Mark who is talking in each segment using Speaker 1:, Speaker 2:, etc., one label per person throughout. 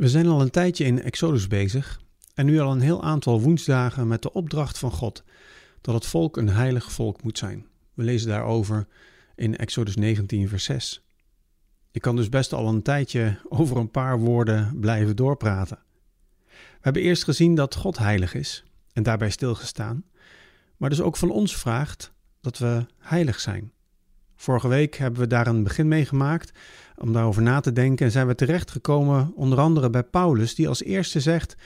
Speaker 1: We zijn al een tijdje in Exodus bezig en nu al een heel aantal woensdagen met de opdracht van God dat het volk een heilig volk moet zijn. We lezen daarover in Exodus 19, vers 6. Je kan dus best al een tijdje over een paar woorden blijven doorpraten. We hebben eerst gezien dat God heilig is en daarbij stilgestaan, maar dus ook van ons vraagt dat we heilig zijn. Vorige week hebben we daar een begin mee gemaakt om daarover na te denken en zijn we terechtgekomen onder andere bij Paulus, die als eerste zegt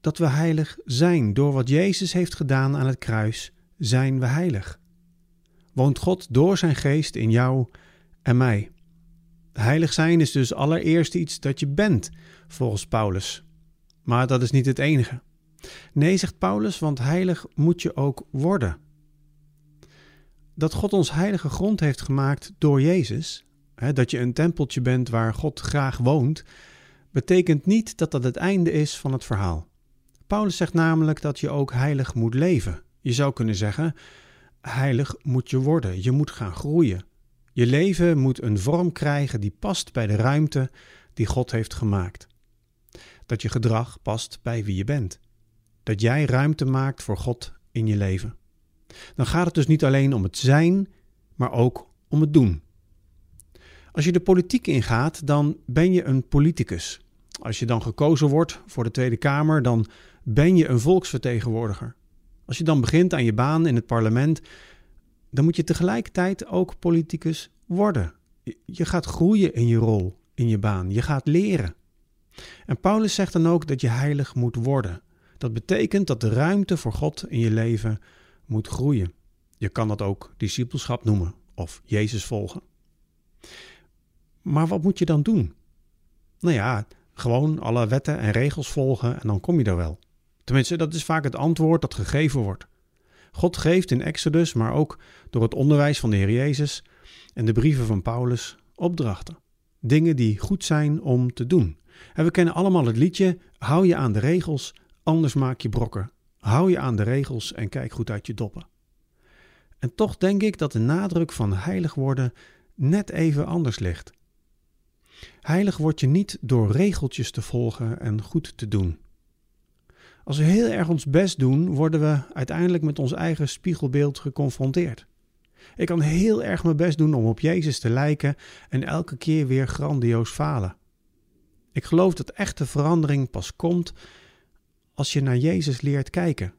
Speaker 1: dat we heilig zijn. Door wat Jezus heeft gedaan aan het kruis, zijn we heilig. Woont God door zijn geest in jou en mij. Heilig zijn is dus allereerst iets dat je bent, volgens Paulus. Maar dat is niet het enige. Nee, zegt Paulus, want heilig moet je ook worden. Dat God ons heilige grond heeft gemaakt door Jezus, hè, dat je een tempeltje bent waar God graag woont, betekent niet dat dat het einde is van het verhaal. Paulus zegt namelijk dat je ook heilig moet leven. Je zou kunnen zeggen: heilig moet je worden, je moet gaan groeien. Je leven moet een vorm krijgen die past bij de ruimte die God heeft gemaakt. Dat je gedrag past bij wie je bent. Dat jij ruimte maakt voor God in je leven. Dan gaat het dus niet alleen om het zijn, maar ook om het doen. Als je de politiek ingaat, dan ben je een politicus. Als je dan gekozen wordt voor de Tweede Kamer, dan ben je een volksvertegenwoordiger. Als je dan begint aan je baan in het parlement, dan moet je tegelijkertijd ook politicus worden. Je gaat groeien in je rol, in je baan. Je gaat leren. En Paulus zegt dan ook dat je heilig moet worden. Dat betekent dat de ruimte voor God in je leven moet groeien. Je kan dat ook discipelschap noemen of Jezus volgen. Maar wat moet je dan doen? Nou ja, gewoon alle wetten en regels volgen en dan kom je er wel. Tenminste, dat is vaak het antwoord dat gegeven wordt. God geeft in Exodus, maar ook door het onderwijs van de Heer Jezus en de brieven van Paulus opdrachten. Dingen die goed zijn om te doen. En we kennen allemaal het liedje: hou je aan de regels, anders maak je brokken. Hou je aan de regels en kijk goed uit je doppen. En toch denk ik dat de nadruk van heilig worden net even anders ligt. Heilig word je niet door regeltjes te volgen en goed te doen. Als we heel erg ons best doen, worden we uiteindelijk met ons eigen spiegelbeeld geconfronteerd. Ik kan heel erg mijn best doen om op Jezus te lijken en elke keer weer grandioos falen. Ik geloof dat echte verandering pas komt als je naar Jezus leert kijken.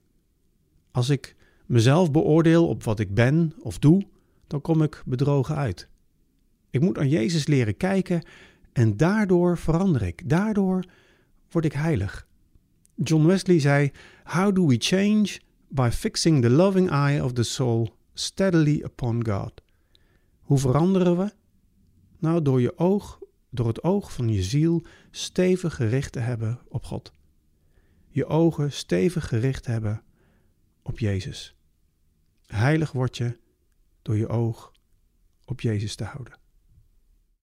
Speaker 1: Als ik mezelf beoordeel op wat ik ben of doe, dan kom ik bedrogen uit. Ik moet aan Jezus leren kijken en daardoor verander ik. Daardoor word ik heilig. John Wesley zei: How do we change? By fixing the loving eye of the soul steadily upon God. Hoe veranderen we? Nou, door je oog, door het oog van je ziel stevig gericht te hebben op God. Je ogen stevig gericht hebben op Jezus. Heilig word je door je oog op Jezus te houden.